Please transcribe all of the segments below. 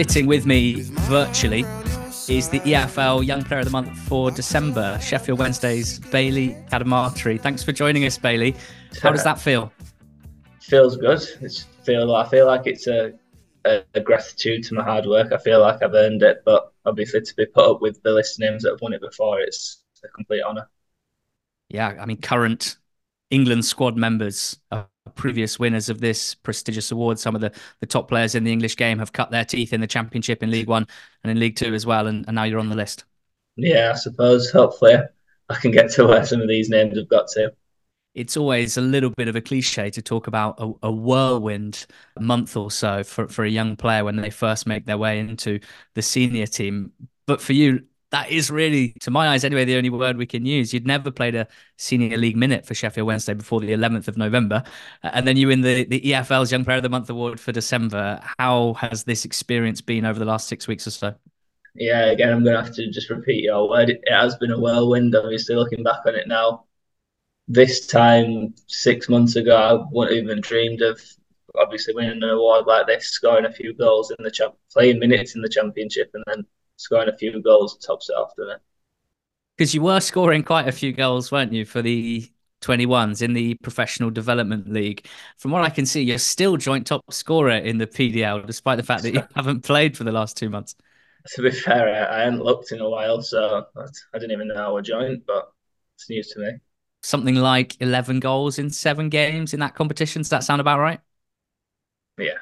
sitting with me virtually is the EFL Young Player of the Month for December, Sheffield Wednesday's Bailey Cadamarteri. Thanks for joining us, Bailey. How does that feel? Feels good. It's feel I feel like it's a, a, a, gratitude to my hard work. I feel like I've earned it, but obviously to be put up with the list names that have won it before, it's a complete honour. Yeah, I mean, current England squad members are previous winners of this prestigious award. Some of the, the top players in the English game have cut their teeth in the Championship in League One and in League Two as well, and, and now you're on the list. Yeah, I suppose. Hopefully, I can get to where some of these names have got to. It's always a little bit of a cliche to talk about a, a whirlwind month or so for, for a young player when they first make their way into the senior team. But for you, that is really, to my eyes anyway, the only word we can use. You'd never played a senior league minute for Sheffield Wednesday before the 11th of November. Uh, and then you win the, the EFL's Young Player of the Month award for December. How has this experience been over the last six weeks or so? Yeah, again, I'm going to have to just repeat your word. It has been a whirlwind, obviously, looking back on it now. This time, six months ago, I wouldn't even dreamed of obviously winning an award like this, scoring a few goals in the champ, playing minutes in the championship, and then scoring a few goals tops it off, doesn't it? Because you were scoring quite a few goals, weren't you, for the 21s in the Professional Development League? From what I can see, you're still joint top scorer in the PDL, despite the fact that you haven't played for the last two months. To be fair, I hadn't looked in a while, so I didn't even know I was joined, but it's news to me. Something like 11 goals in seven games in that competition. Does that sound about right? Yeah,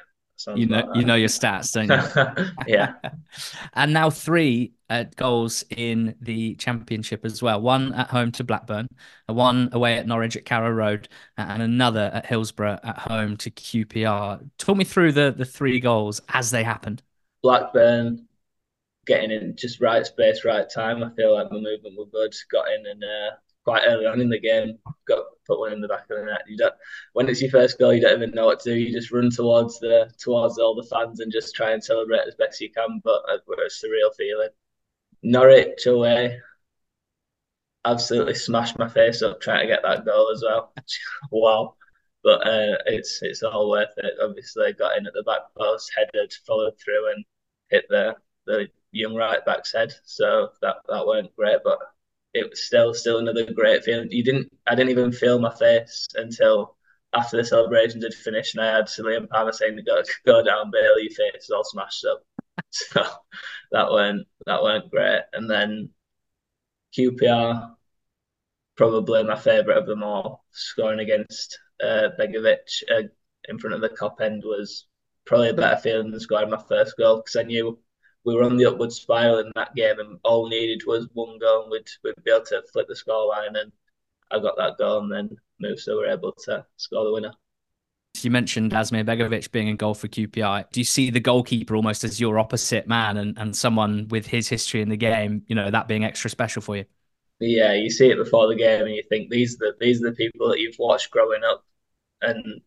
you know, you know your stats, don't you? yeah. and now three uh, goals in the championship as well. One at home to Blackburn, one away at Norwich at Carrow Road, and another at Hillsborough at home to QPR. Talk me through the the three goals as they happened. Blackburn getting in just right space, right time. I feel like my movement was good. Got in and uh, quite early on in the game, got put one in the back of the net. You don't when it's your first goal, you don't even know what to do. You just run towards the towards all the fans and just try and celebrate as best you can. But it's a surreal feeling. Norwich away, absolutely smashed my face up trying to get that goal as well. wow. But uh, it's it's all worth it. Obviously, got in at the back post, headed, followed through, and hit the the young right back's head. So that that weren't great, but it was still still another great feeling. You didn't I didn't even feel my face until after the celebrations had finished and I had Liam Palmer saying go go down Bailey, your face is all smashed up. so that went that went great. And then QPR probably my favourite of them all, scoring against uh, Begovic uh, in front of the Kop end was probably a better feeling than scoring my first goal because I knew we were on the upward spiral in that game, and all we needed was one goal, and we'd, we'd be able to flip the scoreline. And I got that goal, and then Musa were able to score the winner. You mentioned Asmir Begovic being in goal for QPR. Do you see the goalkeeper almost as your opposite man and, and someone with his history in the game, you know, that being extra special for you? Yeah, you see it before the game and you think these are the these are the people that you've watched growing up and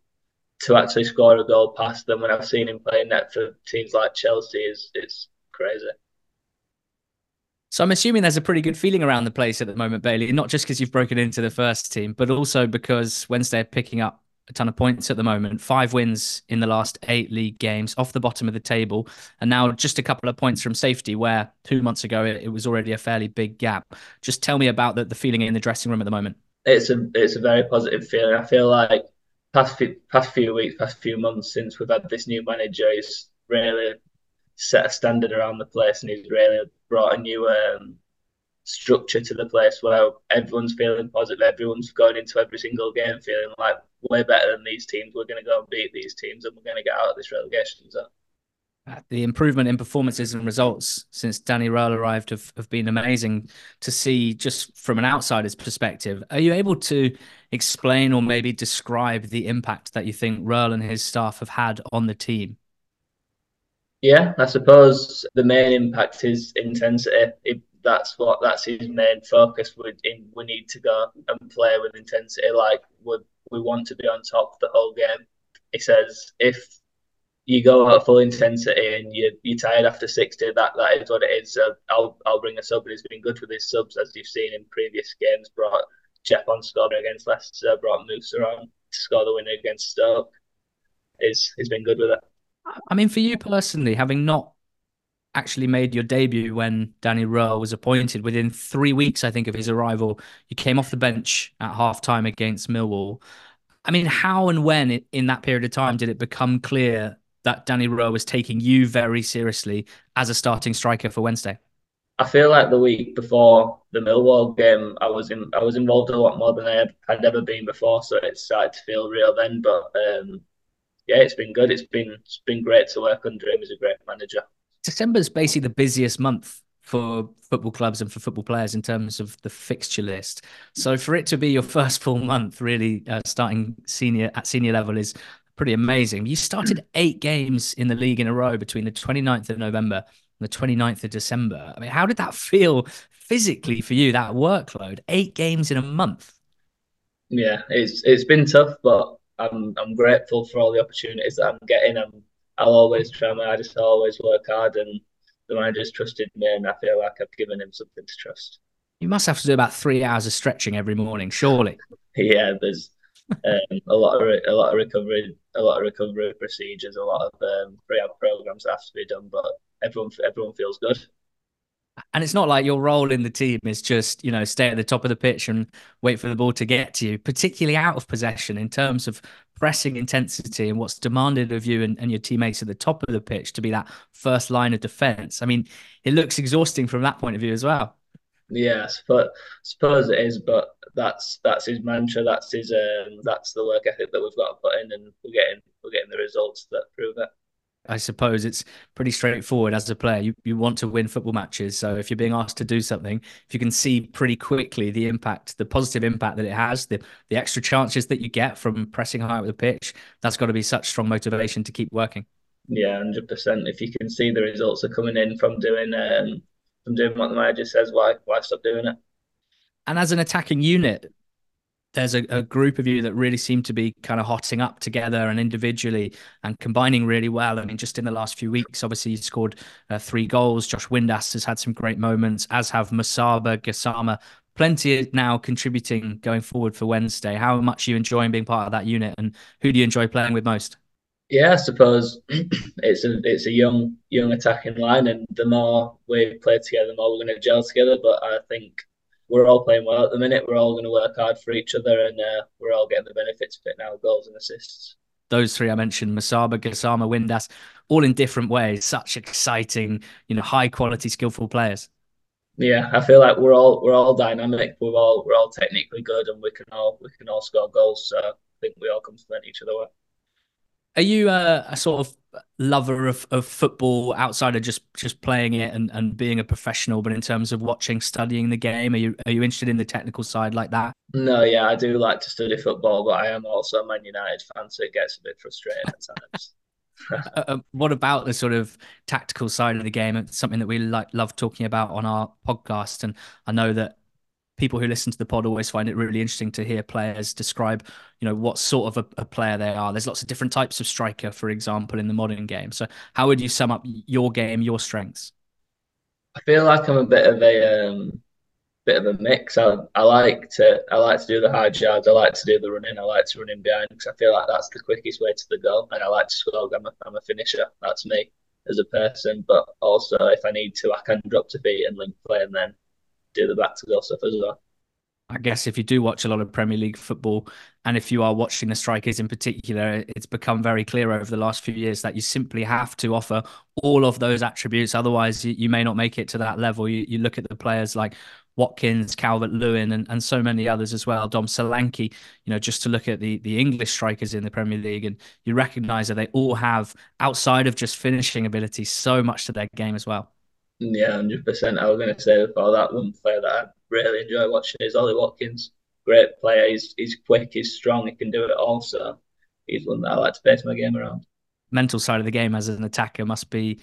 to actually score a goal past them when I've seen him play net for teams like Chelsea is is crazy. So I'm assuming there's a pretty good feeling around the place at the moment, Bailey, not just because you've broken into the first team, but also because Wednesday are picking up a ton of points at the moment. Five wins in the last eight league games, off the bottom of the table, and now just a couple of points from safety, where two months ago it, it was already a fairly big gap. Just tell me about the, the feeling in the dressing room at the moment. It's a it's a very positive feeling. I feel like past few, past few weeks, past few months since we've had this new manager, is really set a standard around the place and he's really brought a new um, structure to the place where everyone's feeling positive, everyone's going into every single game feeling like way better than these teams. We're going to go and beat these teams and we're going to get out of this relegation zone. Uh, the improvement in performances and results since Danny Röhl arrived have, have been amazing to see just from an outsider's perspective. Are you able to explain or maybe describe the impact that you think Röhl and his staff have had on the team? Yeah, I suppose the main impact is intensity. It, that's what that's his main focus. We we need to go and play with intensity. Like we we want to be on top the whole game. He says if you go at full intensity and you you're tired after sixty, that that is what it is. So I'll I'll bring a sub, and he's been good with his subs as you've seen in previous games. Brought Jeff on scored against Leicester, brought Musa on to score the winner against Stoke. He's he's been good with it. I mean, for you personally, having not actually made your debut when Danny Röhl was appointed. Within three weeks, I think, of his arrival, you came off the bench at half time against Millwall. I mean, how and when in that period of time did it become clear that Danny Röhl was taking you very seriously as a starting striker for Wednesday? I feel like the week before the Millwall game, I was in, I was involved a lot more than I had, had ever been before, so it started to feel real then. But um, yeah, it's been good. It's been it's been great to work under him. He's a great manager. December's basically the busiest month for football clubs and for football players in terms of the fixture list. So for it to be your first full month, really uh, starting senior at senior level is pretty amazing. You started eight games in the league in a row between the 29th of November and the 29th of December. I mean, how did that feel physically for you? That workload, eight games in a month. Yeah, it's it's been tough, but I'm I'm grateful for all the opportunities that I'm getting. I'm I'll always try my hardest. I'll always work hard, and the manager's trusted me, and I feel like I've given him something to trust. You must have to do about three hours of stretching every morning, surely. yeah, there's um, a lot of a lot of recovery, a lot of recovery procedures, a lot of um, rehab programs that have to be done, but everyone everyone feels good. And it's not like your role in the team is just, you know, stay at the top of the pitch and wait for the ball to get to you, particularly out of possession in terms of pressing intensity and what's demanded of you and, and your teammates at the top of the pitch to be that first line of defense. I mean, it looks exhausting from that point of view as well. Yeah, but suppose it is, but that's that's his mantra. That's his um, that's the work ethic that we've got to put in, and we're getting we're getting the results that prove it. I suppose it's pretty straightforward as a player. You you want to win football matches. So if you're being asked to do something, if you can see pretty quickly the impact, the positive impact that it has, the the extra chances that you get from pressing high up the pitch, that's got to be such strong motivation to keep working. Yeah, hundred percent. If you can see the results are coming in from doing um, from doing what the manager says, why why stop doing it? And as an attacking unit, there's a, a, group of you that really seem to be kind of hotting up together and individually and combining really well. I mean, just in the last few weeks, obviously, you scored uh, three goals. Josh Windass has had some great moments, as have Musaba, Gassama. Plenty now contributing going forward for Wednesday. How much you enjoying being part of that unit, and who do you enjoy playing with most? Yeah, I suppose it's a it's a young young attacking line, and the more we play together, the more we're going to gel together. But I think we're all playing well at the minute. We're all going to work hard for each other, and uh, we're all getting the benefits of it now: goals and assists. Those three I mentioned, Musaba, Gassama, Windass, all in different ways. Such exciting, you know, high quality, skillful players. Yeah, I feel like we're all we're all dynamic. We're all we're all technically good, and we can all we can all score goals. So I think we all complement each other well. Are you a, a sort of lover of, of football outside of just just playing it and, and being a professional, but in terms of watching, studying the game, are you are you interested in the technical side like that? No, yeah, I do like to study football, but I am also a Man United fan, so it gets a bit frustrating at times. Uh, uh, what about the sort of tactical side of the game? It's something that we like love talking about on our podcast, and I know that people who listen to the pod always find it really interesting to hear players describe, you know, what sort of a, a, player they are. There's lots of different types of striker, for example, in the modern game. So, how would you sum up your game, your strengths? I feel like I'm a bit of a um, bit of a mix. I, I like to I like to do the hard yards. I like to do the running. I like to run in behind because I feel like that's the quickest way to the goal. And I like to score. I'm a, I'm a finisher. That's me as a person. But also, if I need to, I can drop to feet and link play, and then do the back to goal stuff as well. I guess if you do watch a lot of Premier League football, and if you are watching the strikers in particular, it's become very clear over the last few years that you simply have to offer all of those attributes. Otherwise, you, you may not make it to that level. You, you look at the players like Watkins, Calvert Lewin, and, and so many others as well. Dom Solanke, you know, just to look at the, the English strikers in the Premier League, and you recognize that they all have, outside of just finishing ability, so much to their game as well. Yeah, hundred percent. I was going to say before that one player that I really enjoy watching is Ollie Watkins. Great player. He's he's quick. He's strong. He can do it all. So he's one that I like to base my game around. Mental side of the game as an attacker must be.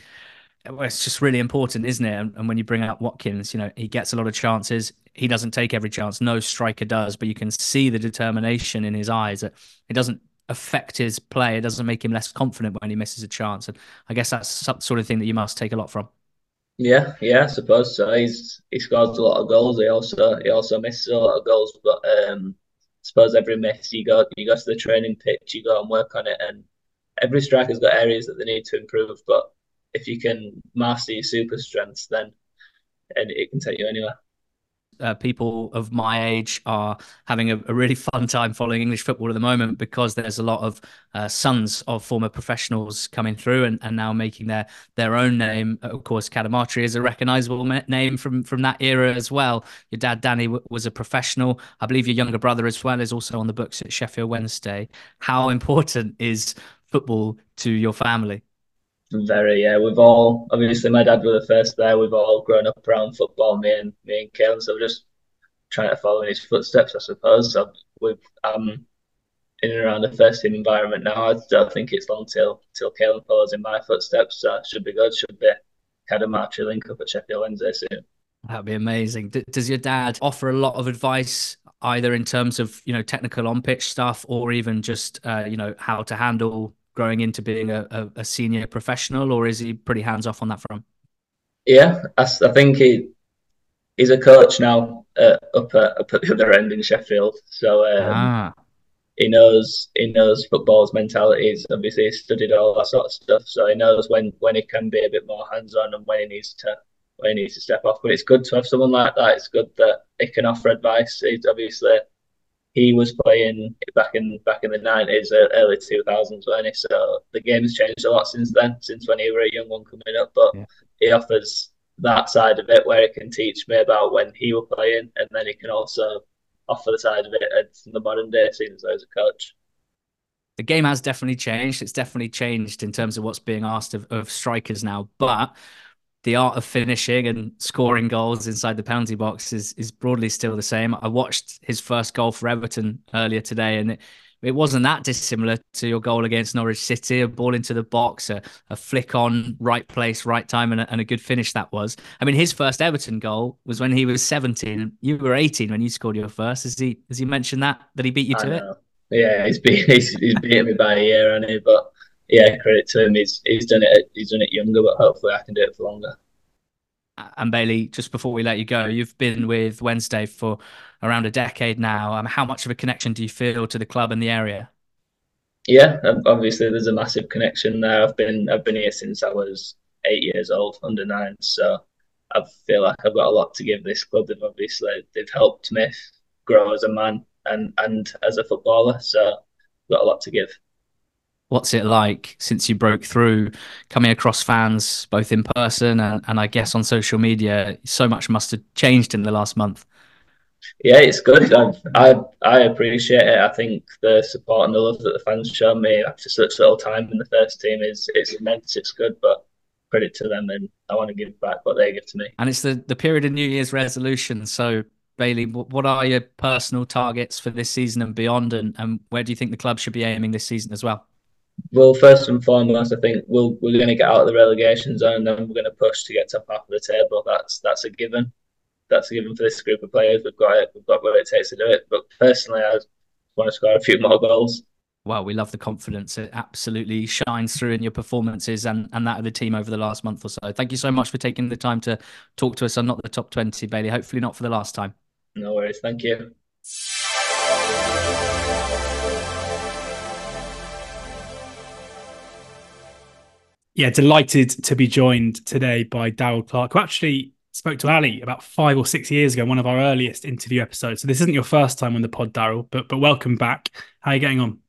It's just really important, isn't it? And, and when you bring out Watkins, you know he gets a lot of chances. He doesn't take every chance. No striker does, but you can see the determination in his eyes. That it doesn't affect his play. It doesn't make him less confident when he misses a chance. And I guess that's some sort of thing that you must take a lot from. Yeah, yeah, I suppose so. He's he scores a lot of goals. He also he also misses a lot of goals, but um, I suppose every miss you go you go to the training pitch, you go and work on it, and every striker's got areas that they need to improve. But if you can master your super strengths, then and it can take you anywhere uh, people of my age are having a, a, really fun time following English football at the moment because there's a lot of uh, sons of former professionals coming through and, and now making their their own name. Of course, Cadamarteri is a recognisable name from from that era as well. Your dad Danny w- was a professional. I believe your younger brother as well is also on the books at Sheffield Wednesday. How important is football to your family? Very, yeah. We've all obviously my dad was the first there. We've all grown up around football, me and me and Kalen. So we're just trying to follow in his footsteps, I suppose. So we've um in and around the first team environment now. I don't think it's long till till Kalen follows in my footsteps. So should be good. Should be kind a march a link up at Sheffield Wednesday soon. That'd be amazing. D- does your dad offer a lot of advice, either in terms of you know technical on pitch stuff, or even just uh, you know how to handle growing into being a, a, a senior professional, or is he pretty hands off on that front? Yeah, I, I think he he's a coach now uh, up at up at the other end in Sheffield, so um, ah. he knows he knows football's mentalities. Obviously, he studied all that sort of stuff, so he knows when when he can be a bit more hands on and when he needs to when he needs to step off. But it's good to have someone like that. It's good that he can offer advice. He's obviously he was playing back in back in the nineties, uh, early two thousands, when he? So the game's changed a lot since then, since when he was a young one coming up. But yeah. he offers that side of it where he can teach me about when he was playing, and then he can also offer the side of it at the modern day, seeing as a coach. The game has definitely changed. It's definitely changed in terms of what's being asked of, of strikers now. But the art of finishing and scoring goals inside the penalty box is is broadly still the same. I watched his first goal for Everton earlier today, and it, it wasn't that dissimilar to your goal against Norwich City. A ball into the box, a, a flick on, right place, right time, and a, and a good finish that was. I mean, his first Everton goal was when he was 17. You were 18 when you scored your first. Has he has he mentioned that that he beat you to it? Yeah, he's beat he's, he's beaten me by a year, on it, but yeah, credit to him. He's he's done it. He's done it younger, but hopefully I can do it for longer. And Bailey, just before we let you go, you've been with Wednesday for around a decade now. Um, how much of a connection do you feel to the club and the area? Yeah, obviously there's a massive connection there. I've been I've been here since I was eight years old, under nine. So I feel like I've got a lot to give this club. They've obviously they've helped me grow as a man and and as a footballer. So I've got a lot to give what's it like since you broke through coming across fans both in person and, and I guess on social media? So much must have changed in the last month. Yeah, it's good. I, I, I appreciate it. I think the support and the love that the fans show me after such little time in the first team is it's immense. It's good, but credit to them, and I want to give back what they give to me. And it's the the period of New Year's resolution. So Bailey, what are your personal targets for this season and beyond, and, and where do you think the club should be aiming this season as well? Well, first and foremost, I think we'll, we're going to get out of the relegation zone, and then we're going to push to get top half of the table. That's that's a given. That's a given for this group of players. We've got it. We've got what it takes to do it. But personally, I want to score a few more goals. Well, we love the confidence. It absolutely shines through in your performances and, and that of the team over the last month or so. Thank you so much for taking the time to talk to us on Not the Top 20, Bailey. Hopefully, not for the last time. No worries. Thank you. Yeah, delighted to be joined today by Darrell Clarke, who actually spoke to Ali about five or six years ago, one of our earliest interview episodes. So this isn't your first time on the pod, Darrell, but but welcome back. How are you getting on?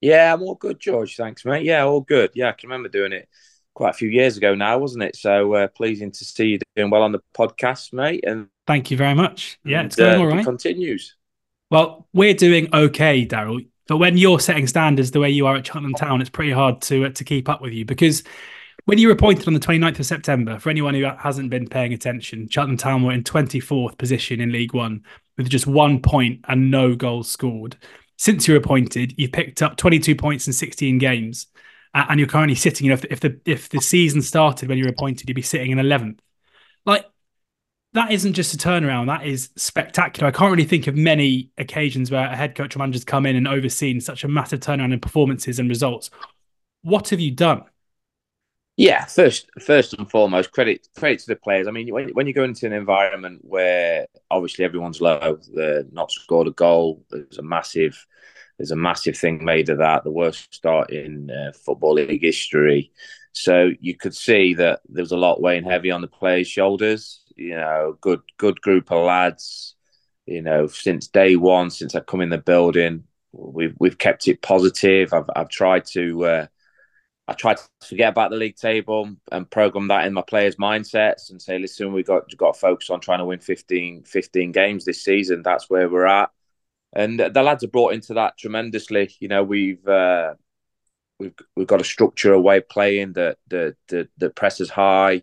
Yeah, I'm all good, George. Thanks, mate. Yeah, all good. Yeah, I can remember doing it quite a few years ago now, wasn't it? So uh, pleasing to see you doing well on the podcast, mate. And thank you very much. Yeah, it's going uh, all right. continues. Well, we're doing okay, Darrell. But when you're setting standards the way you are at Cheltenham Town, it's pretty hard to uh, to keep up with you because when you were appointed on the 29th of September, for anyone who hasn't been paying attention, Cheltenham Town were in 24th position in League One with just one point and no goals scored. Since you were appointed, you've picked up 22 points in 16 games, uh, and you're currently sitting. You know, if, if the if the season started when you were appointed, you'd be sitting in 11th. Like that isn't just a turnaround. That is spectacular. I can't really think of many occasions where a head coach or manager's come in and overseen such a massive turnaround in performances and results. What have you done? Yeah, first, first and foremost, credit credit to the players. I mean, when, when you go into an environment where obviously everyone's low, they're not scored a goal. There's a massive, there's a massive thing made of that. The worst start in uh, football league history. So you could see that there was a lot weighing heavy on the players' shoulders. You know, good good group of lads. You know, since day one, since I come in the building, we've we've kept it positive. I've I've tried to uh, I tried to forget about the league table and program that in my players' mindsets and say, listen, we've got got to focus on trying to win 15, 15 games this season. That's where we're at. And the lads are brought into that tremendously. You know, we've uh, we've we've got a structure, a way of playing that that that, that presses high,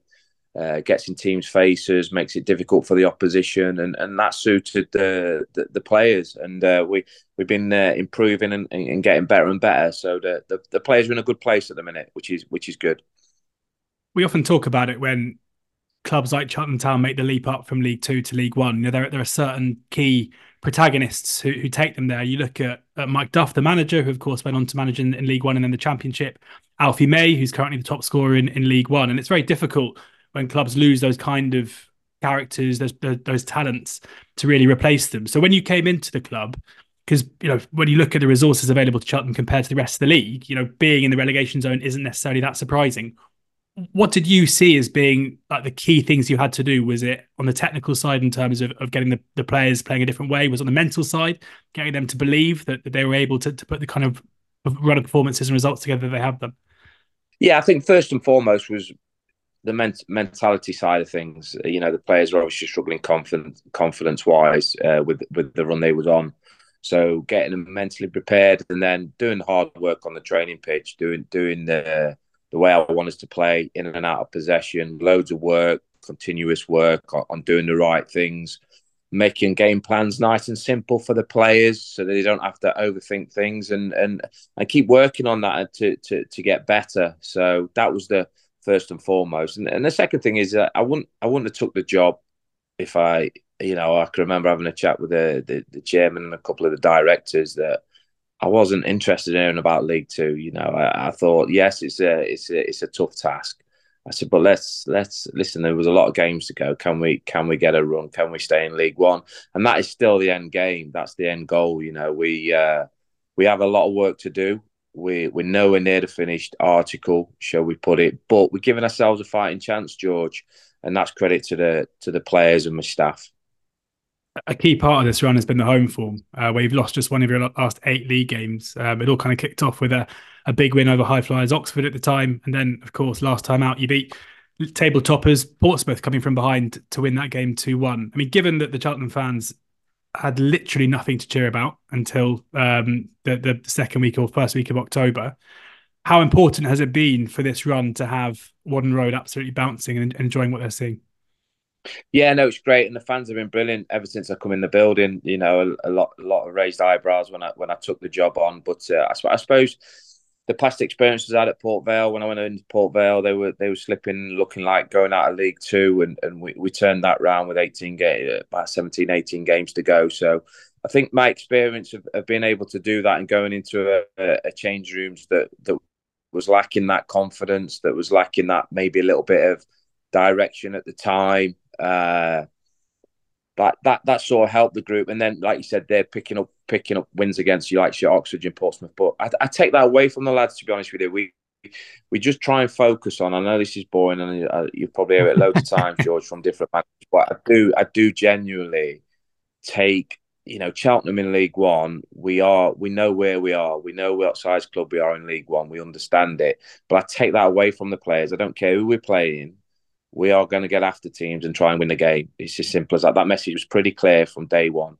uh, gets in teams' faces, makes it difficult for the opposition, and, and that suited the the, the players. And uh, we we've been uh, improving and, and getting better and better. So the, the the players are in a good place at the minute, which is which is good. We often talk about it when clubs like Cheltenham Town make the leap up from League Two to League One. You know, there there are certain key protagonists who, who take them there. You look at, at, Mike Duff, the manager, who of course went on to manage in, in, League One and then the Championship. Alfie May, who's currently the top scorer in, in League One, and it's very difficult when clubs lose those kind of characters, those those talents, to really replace them. So when you came into the club, because you know when you look at the resources available to Cheltenham compared to the rest of the league, you know being in the relegation zone isn't necessarily that surprising what did you see as being like the key things you had to do? Was it on the technical side in terms of, of getting the, the players playing a different way? Was on the mental side, getting them to believe that, that they were able to, to put the kind of run of performances and results together they have them? Yeah, I think first and foremost was the ment- mentality side of things. You know, the players were obviously struggling confidence confidence wise uh, with with the run they was on. So getting them mentally prepared and then doing hard work on the training pitch, doing doing the the way I want us to play in and out of possession, loads of work, continuous work on, doing the right things, making game plans nice and simple for the players so that they don't have to overthink things and and and keep working on that to to to get better. So that was the first and foremost. And, and the second thing is uh, I wouldn't I wouldn't have took the job if I you know I can remember having a chat with the, the, the chairman and a couple of the directors that I wasn't interested in hearing about League Two. You know, I, I, thought yes, it's a it's a it's a tough task. I said, but let's let's listen. There was a lot of games to go. Can we can we get a run? Can we stay in League One? And that is still the end game. That's the end goal. You know, we uh, we have a lot of work to do. We we're nowhere near the finished article, shall we put it? But we're giving ourselves a fighting chance, George, and that's credit to the to the players and my staff a key part of this run has been the home form, uh, where you've lost just one of your last eight league games. Um, it all kind of kicked off with a, a big win over High Flyers Oxford at the time. And then, of course, last time out, you beat table toppers Portsmouth coming from behind to win that game 2 1. I mean, given that the Cheltenham fans had literally nothing to cheer about until um, the, the second week or first week of October, how important has it been for this run to have Whaddon Road absolutely bouncing and enjoying what they're seeing? Yeah, no, it's great, and the fans have been brilliant ever since I come in the building. You know, a, a lot, a lot of raised eyebrows when I when I took the job on, but uh, I, I, suppose the past experiences I had at Port Vale when I went into Port Vale, they were they were slipping, looking like going out of League Two, and, and we, we turned that round with 18 game, about 17, 18 games to go. So I think my experience of, of being able to do that and going into a, a change rooms that that was lacking that confidence, that was lacking that maybe a little bit of direction at the time uh, that that that sort of helped the group. And then, like you said, they're picking up picking up wins against you, like your Oxford and Portsmouth. But I, I, take that away from the lads. To be honest with you, we we just try and focus on. I know this is boring, and uh, you probably hear it loads of times, George, from different managers. But I do I do genuinely take. You know, Cheltenham in League One, we are, we know where we are. We know what size club we are in League One. We understand it. But I take that away from the players. I don't care who we're playing we are going to get after teams and try and win the game. It's as simple as that. That message was pretty clear from day one.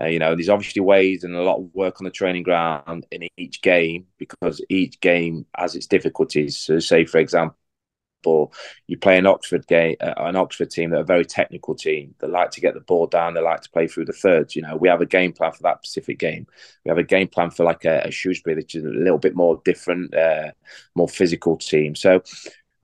Uh, you know, there's obviously ways and a lot of work on the training ground in each game because each game has its difficulties. So, say for example, you play an Oxford game, uh, an Oxford team that are a very technical team They like to get the ball down. They like to play through the thirds. You know, we have a game plan for that specific game. We have a game plan for like a, a Shrewsbury, which is a little bit more different, uh, more physical team. So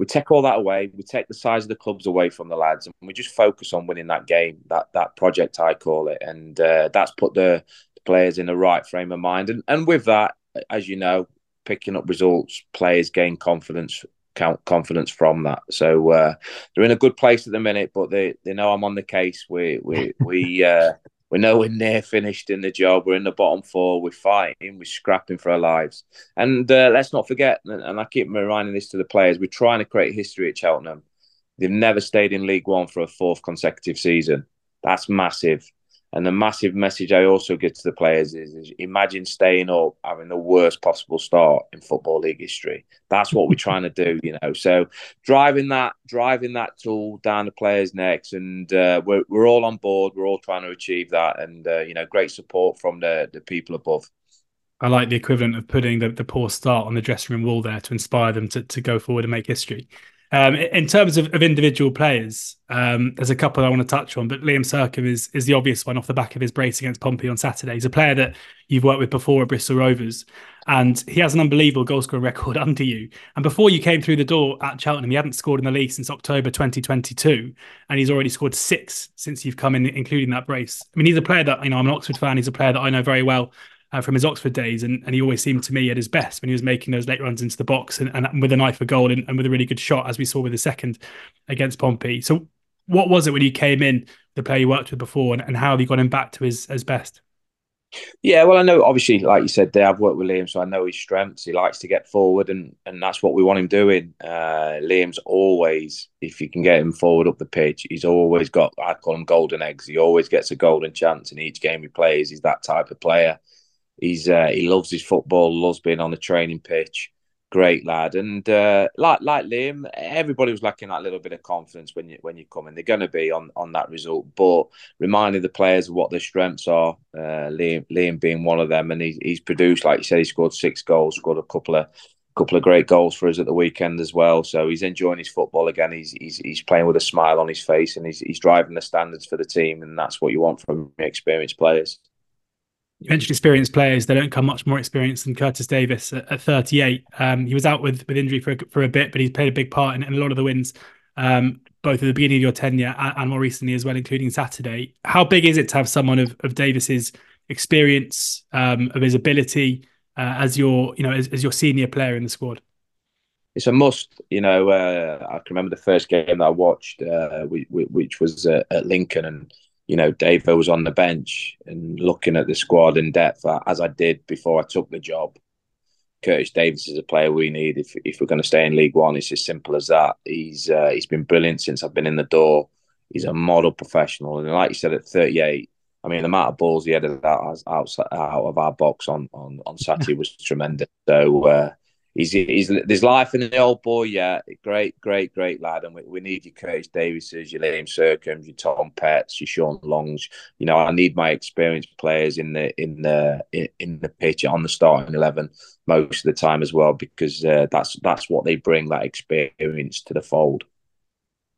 we take all that away. We take the size of the clubs away from the lads, and we just focus on winning that game. That that project I call it, and uh, that's put the, the, players in the right frame of mind. And and with that, as you know, picking up results, players gain confidence, count confidence from that. So uh, they're in a good place at the minute, but they, they know I'm on the case. We we we uh, we're nowhere near finished in the job. We're in the bottom four. We're fighting. We're scrapping for our lives. And uh, let's not forget, and I keep reminding this to the players, we're trying to create history at Cheltenham. They've never stayed in League One for a fourth consecutive season. That's massive. And the massive message I also give to the players is, is, imagine staying up, having the worst possible start in football league history. That's what we're trying to do, you know. So driving that, driving that tool down the players' necks, and uh, we're we're all on board. We're all trying to achieve that, and uh, you know, great support from the the people above. I like the equivalent of putting the, the poor start on the dressing room wall there to inspire them to, to go forward and make history. Um, in terms of, of individual players, um, there's a couple I want to touch on, but Liam Sercombe is is the obvious one off the back of his brace against Pompey on Saturday. He's a player that you've worked with before at Bristol Rovers, and he has an unbelievable goal scoring record under you. And before you came through the door at Cheltenham, he hadn't scored in the league since October 2022, and he's already scored six since you've come in, including that brace. I mean, he's a player that you know I'm an Oxford fan. He's a player that I know very well uh, from his Oxford days, and, and he always seemed to me at his best when he was making those late runs into the box and, and with a knife for goal and, and, with a really good shot, as we saw with the second against Pompey. So, what was it when you came in, the player you worked with before, and, and how have you got him back to his, his best? Yeah, well, I know obviously, like you said, there I've worked with Liam, so I know his strengths. He likes to get forward, and and that's what we want him doing. Uh, Liam's always, if you can get him forward up the pitch, he's always got. I call him golden eggs. He always gets a golden chance in each game he plays. He's that type of player. He's uh, he loves his football, loves being on the training pitch. Great lad, and uh, like like Liam, everybody was lacking that little bit of confidence when you when you come in. They're going to be on on that result, but reminding the players of what their strengths are. Uh, Liam Liam being one of them, and he, he's produced like you said, he scored six goals, scored a couple of couple of great goals for us at the weekend as well. So he's enjoying his football again. He's he's, he's playing with a smile on his face, and he's he's driving the standards for the team, and that's what you want from experienced players mentioned experienced players. They don't come much more experienced than Curtis Davies at, at 38. Um, he was out with with injury for for a bit, but he's played a big part in, in a lot of the wins, um, both at the beginning of your tenure and, and, more recently as well, including Saturday. How big is it to have someone of of Davies's experience, um, of his ability uh, as your you know as, as, your senior player in the squad? It's a must. You know, uh, I can remember the first game that I watched, uh, which, which was uh, at Lincoln, and you know, Dave was on the bench and looking at the squad in depth as I did before I took the job. Curtis Davies is a player we need if if we're going to stay in League One. It's as simple as that. He's uh, he's been brilliant since I've been in the door. He's a model professional, and like you said, at 38, I mean, the amount of balls he had out, out, out of our box on on on Saturday was tremendous. So uh, he's, he's there's life in the old boy. Yeah, great, great, great lad, and we, we need your Curtis Davieses, your Liam Sercombe, your Tom Petts, your Sean Longs. You know, I need my experienced players in the in the in the pitch on the starting eleven most of the time as well, because uh, that's that's what they bring that experience to the fold.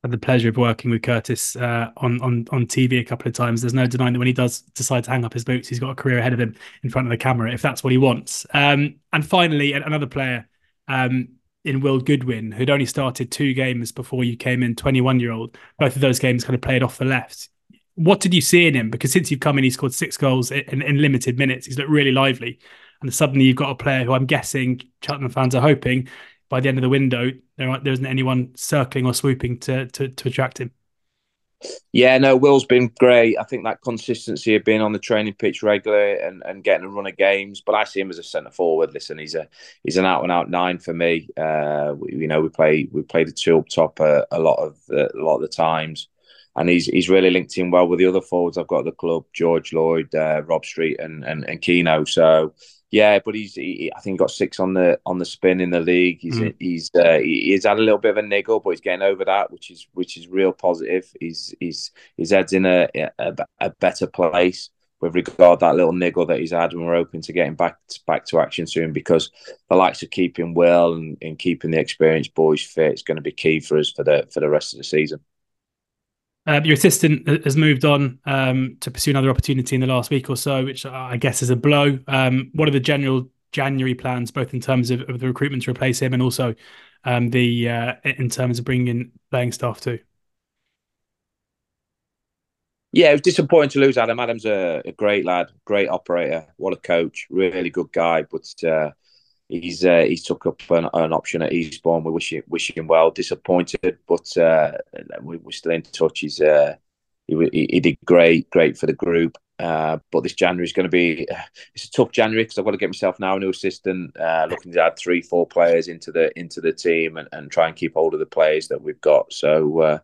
Had the pleasure of working with Curtis uh, on on on TV a couple of times. There's no denying that when he does decide to hang up his boots, he's got a career ahead of him in front of the camera if that's what he wants. Um, and finally, another player um, in Will Goodwin, who'd only started two games before you came in, 21 year old. Both of those games kind of played off the left. What did you see in him? Because since you've come in, he's scored six goals in, in limited minutes. He's looked really lively. And suddenly you've got a player who I'm guessing Cheltenham fans are hoping by the end of the window, there, there isn't anyone circling or swooping to, to, to attract him. Yeah, no, Will's been great. I think that consistency of being on the training pitch regularly and, and getting a run of games. But I see him as a centre forward. Listen, he's a he's an out and out nine for me. Uh, we, you know, we play we play the two up top a, a lot of the, a lot of the times, and he's he's really linked in well with the other forwards I've got at the club: George Lloyd, uh, Rob Street, and and, and Keno. So yeah, but he's he, I think got six on the on the spin in the league. He's mm. he's uh, he's had a little bit of a niggle, but he's getting over that, which is which is real positive. He's he's his head's in a a, a better place with regard that little niggle that he's had, and we're hoping to get him back to, back to action soon because the likes of keeping well and, and keeping the experienced boys fit is going to be key for us for the for the rest of the season. Uh, your assistant has moved on um, to pursue another opportunity in the last week or so, which I guess is a blow. Um, what are the general January plans, both in terms of, of the recruitment to replace him and also um, the uh, in terms of bringing in playing staff too? Yeah, it was disappointing to lose Adam. Adam's a, a great lad, great operator, what a coach, really good guy. But uh, he's uh, he's took up an, an, option at Eastbourne. We wish him, wish him well. Disappointed, but uh, we, are still in touch. He's uh, he, he did great, great for the group. Uh, but this January is going to be it's a tough January because I've got to get myself now a new assistant, uh, looking to add three, four players into the into the team and, and try and keep hold of the players that we've got. So uh,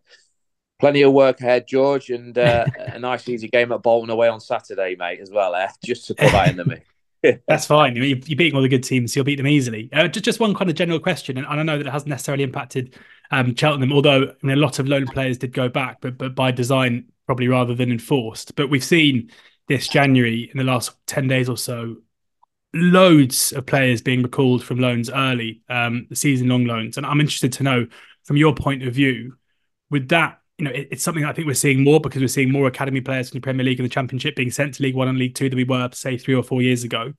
plenty of work ahead, George, and uh, a nice easy game at Bolton away on Saturday, mate, as well. Eh? Just to put that in the mix. That's fine. You're beating all the good teams, so you'll beat them easily. Uh, just, just one kind of general question, and I know that it hasn't necessarily impacted um, Cheltenham, although I mean, a lot of loan players did go back, but but by design, probably rather than enforced. But we've seen this January in the last ten days or so, loads of players being recalled from loans early, um, season-long loans, and I'm interested to know from your point of view, would that you know, it, it's something I think we're seeing more because we're seeing more academy players from the Premier League and the Championship being sent to League One and League Two than we were, say, three or four years ago.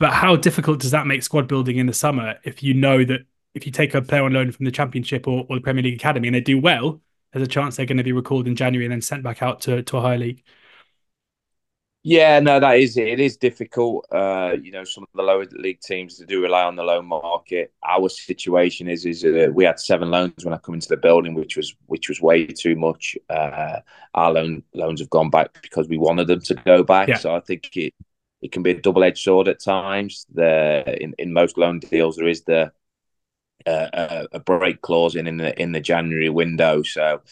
But how difficult does that make squad building in the summer if you know that if you take a player on loan from the Championship or, or the Premier League Academy and they do well, there's a chance they're going to be recalled in January and then sent back out to, to a higher league? Yeah, no, that is it. It is difficult. Uh, you know, some of the lower league teams do rely on the loan market. Our situation is is uh, we had seven loans when I come into the building, which was which was way too much. Uh, our loan loans have gone back because we wanted them to go back. Yeah. So I think it it can be a double edged sword at times. The in, in most loan deals there is the uh, a break clause in in the in the January window. So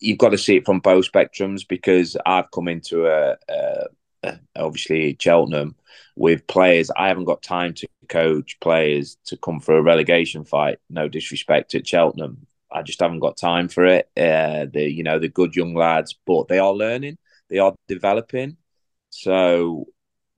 you've got to see it from both spectrums because I've come into a, a, a, obviously Cheltenham with players. I haven't got time to coach players to come for a relegation fight. No disrespect to Cheltenham, I just haven't got time for it. Uh, the you know the good young lads, but they are learning, they are developing. So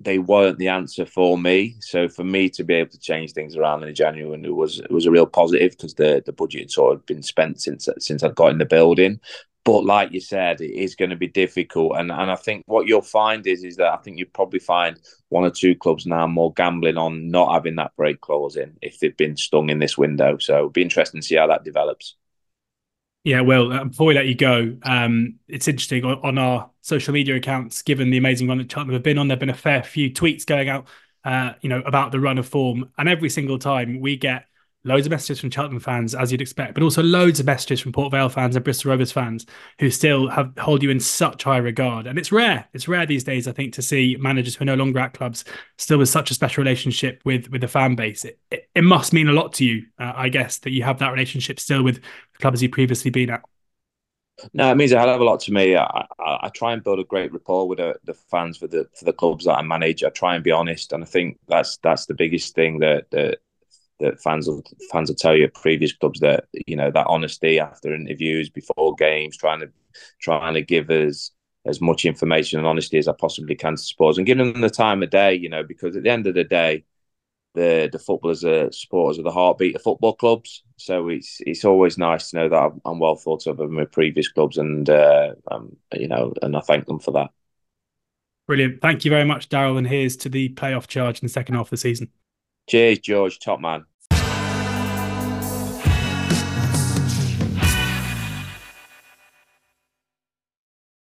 they weren't the answer for me. So for me to be able to change things around in January it was it was a real positive because the the budget had sort of been spent since since I'd got in the building. But like you said, it is going to be difficult, and and I think what you'll find is is that I think you probably find one or two clubs now more gambling on not having that break clause in if they've been stung in this window. So it'll be interesting to see how that develops. Yeah, well, uh, before we let you go, um, it's interesting on, on, our social media accounts. Given the amazing run that Cheltenham have been on, there've been a fair few tweets going out, uh, you know, about the run of form, and every single time we get loads of messages from Cheltenham fans, as you'd expect, but also loads of messages from Port Vale fans and Bristol Rovers fans who still have hold you in such high regard. And it's rare. It's rare these days, I think, to see managers who are no longer at clubs still with such a special relationship with with the fan base. It, it, it must mean a lot to you, uh, I guess, that you have that relationship still with clubs you've previously been at. No, it means a hell of a lot to me. I, I, I try and build a great rapport with the, the, fans for the for the clubs that I manage. I try and be honest, and I think that's that's the biggest thing that that that fans will fans will tell you at previous clubs that you know that honesty after interviews, before games, trying to trying to give us as much information and honesty as I possibly can to supporters and giving them the time of day. You know, because at the end of the day, the the footballers are supporters of the heartbeat of football clubs. So it's it's always nice to know that I'm, well thought of in my previous clubs, and uh, um, you know, and I thank them for that. Brilliant. Thank you very much, Darrell. And here's to the playoff charge in the second half of the season. Cheers, George. Top man.